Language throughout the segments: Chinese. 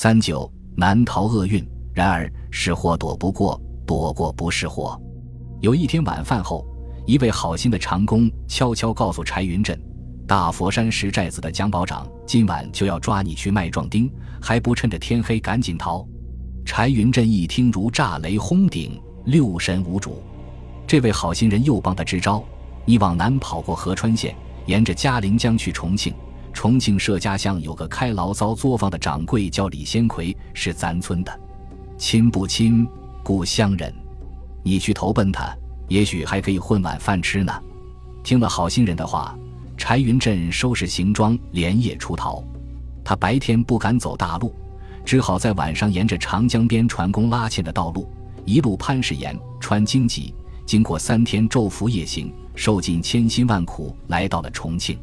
三九难逃厄运，然而是祸躲不过，躲过不是祸。有一天晚饭后，一位好心的长工悄悄告诉柴云振：“大佛山石寨子的蒋保长今晚就要抓你去卖壮丁，还不趁着天黑赶紧逃。”柴云振一听如炸雷轰顶，六神无主。这位好心人又帮他支招：“你往南跑过合川县，沿着嘉陵江去重庆。重庆社家巷有个开醪糟作坊的掌柜叫李先奎，是咱村的，亲不亲，故乡人。你去投奔他，也许还可以混碗饭吃呢。”听了好心人的话，柴云振收拾行装，连夜出逃。他白天不敢走大路。只好在晚上沿着长江边船工拉纤的道路，一路攀石岩、穿荆棘，经过三天昼伏夜行，受尽千辛万苦，来到了重庆。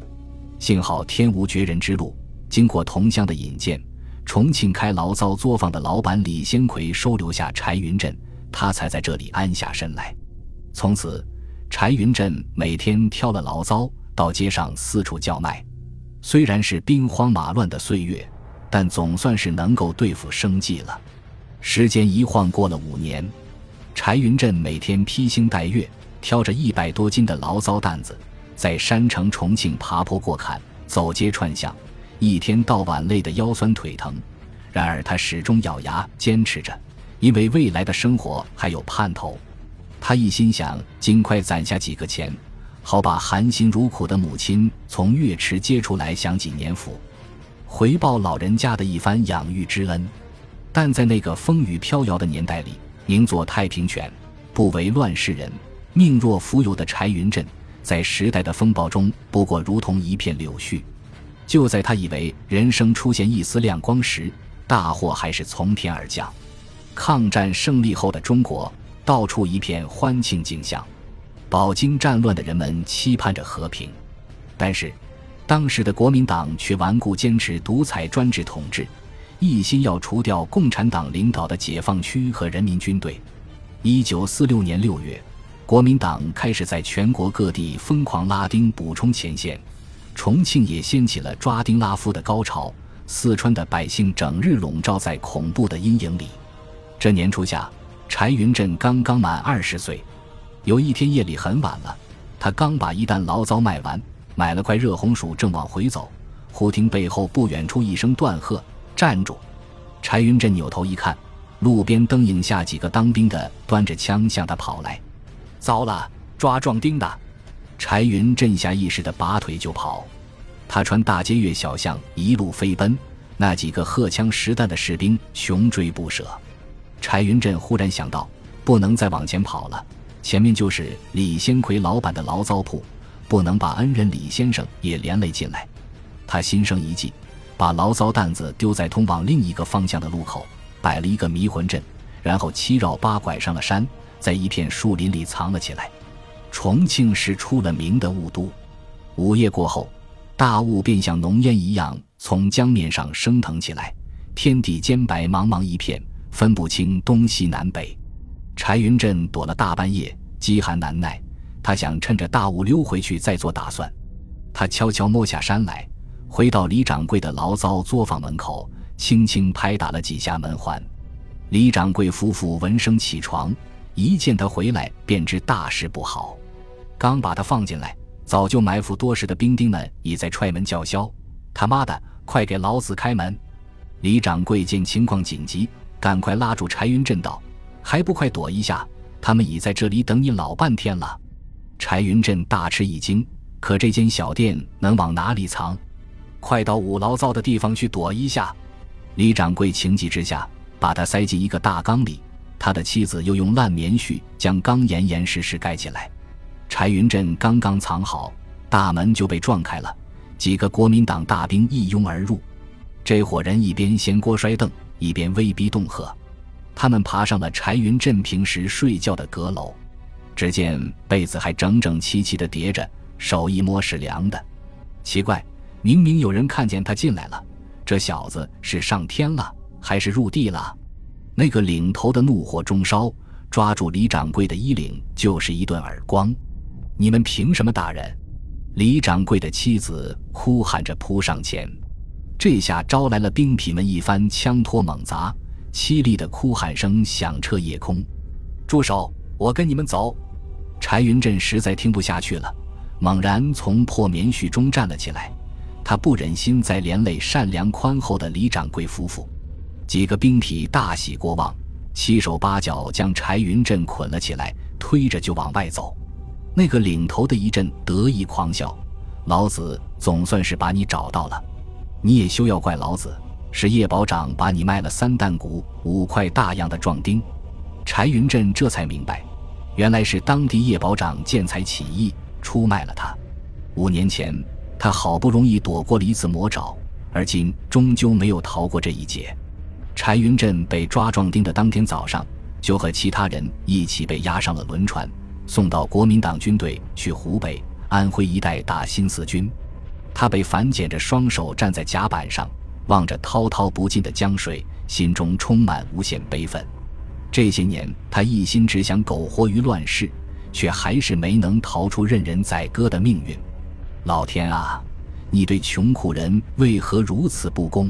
幸好天无绝人之路，经过同乡的引荐，重庆开醪糟作坊的老板李先奎收留下柴云振，他才在这里安下身来。从此，柴云振每天挑了醪糟到街上四处叫卖。虽然是兵荒马乱的岁月。但总算是能够对付生计了。时间一晃过了五年，柴云振每天披星戴月，挑着一百多斤的醪糟担子，在山城重庆爬坡过坎，走街串巷，一天到晚累得腰酸腿疼。然而他始终咬牙坚持着，因为未来的生活还有盼头。他一心想尽快攒下几个钱，好把含辛茹苦的母亲从月池接出来享几年福。回报老人家的一番养育之恩，但在那个风雨飘摇的年代里，宁做太平犬，不为乱世人。命若浮游的柴云振，在时代的风暴中，不过如同一片柳絮。就在他以为人生出现一丝亮光时，大祸还是从天而降。抗战胜利后的中国，到处一片欢庆景象，饱经战乱的人们期盼着和平，但是。当时的国民党却顽固坚持独裁专制统治，一心要除掉共产党领导的解放区和人民军队。一九四六年六月，国民党开始在全国各地疯狂拉丁补充前线，重庆也掀起了抓丁拉夫的高潮。四川的百姓整日笼罩在恐怖的阴影里。这年初夏，柴云振刚刚满二十岁，有一天夜里很晚了，他刚把一担醪糟卖完。买了块热红薯，正往回走，忽听背后不远处一声断喝：“站住！”柴云振扭头一看，路边灯影下几个当兵的端着枪向他跑来。糟了，抓壮丁的！柴云振下意识的拔腿就跑。他穿大街越小巷，一路飞奔，那几个荷枪实弹的士兵穷追不舍。柴云振忽然想到，不能再往前跑了，前面就是李先奎老板的醪糟铺。不能把恩人李先生也连累进来，他心生一计，把醪糟担子丢在通往另一个方向的路口，摆了一个迷魂阵，然后七绕八拐上了山，在一片树林里藏了起来。重庆是出了名的雾都，午夜过后，大雾便像浓烟一样从江面上升腾起来，天地间白茫茫一片，分不清东西南北。柴云振躲了大半夜，饥寒难耐。他想趁着大雾溜回去再做打算。他悄悄摸下山来，回到李掌柜的醪糟作坊门口，轻轻拍打了几下门环。李掌柜夫妇闻声起床，一见他回来，便知大事不好。刚把他放进来，早就埋伏多时的兵丁们已在踹门叫嚣：“他妈的，快给老子开门！”李掌柜见情况紧急，赶快拉住柴云振道：“还不快躲一下！他们已在这里等你老半天了。”柴云振大吃一惊，可这间小店能往哪里藏？快到五牢灶的地方去躲一下！李掌柜情急之下，把他塞进一个大缸里。他的妻子又用烂棉絮将缸严严实实盖起来。柴云振刚刚藏好，大门就被撞开了，几个国民党大兵一拥而入。这伙人一边掀锅摔凳，一边威逼恫吓。他们爬上了柴云振平时睡觉的阁楼。只见被子还整整齐齐地叠着，手一摸是凉的。奇怪，明明有人看见他进来了，这小子是上天了还是入地了？那个领头的怒火中烧，抓住李掌柜的衣领就是一顿耳光。你们凭什么打人？李掌柜的妻子哭喊着扑上前。这下招来了兵痞们一番枪托猛砸，凄厉的哭喊声响彻夜空。住手！我跟你们走！柴云振实在听不下去了，猛然从破棉絮中站了起来。他不忍心再连累善良宽厚的李掌柜夫妇。几个兵痞大喜过望，七手八脚将柴云振捆了起来，推着就往外走。那个领头的一阵得意狂笑：“老子总算是把你找到了，你也休要怪老子，是叶保长把你卖了三担谷五块大洋的壮丁。”柴云振这才明白，原来是当地叶保长见财起意出卖了他。五年前，他好不容易躲过了一次魔爪，而今终究没有逃过这一劫。柴云振被抓壮丁的当天早上，就和其他人一起被押上了轮船，送到国民党军队去湖北、安徽一带打新四军。他被反剪着双手站在甲板上，望着滔滔不尽的江水，心中充满无限悲愤。这些年，他一心只想苟活于乱世，却还是没能逃出任人宰割的命运。老天啊，你对穷苦人为何如此不公？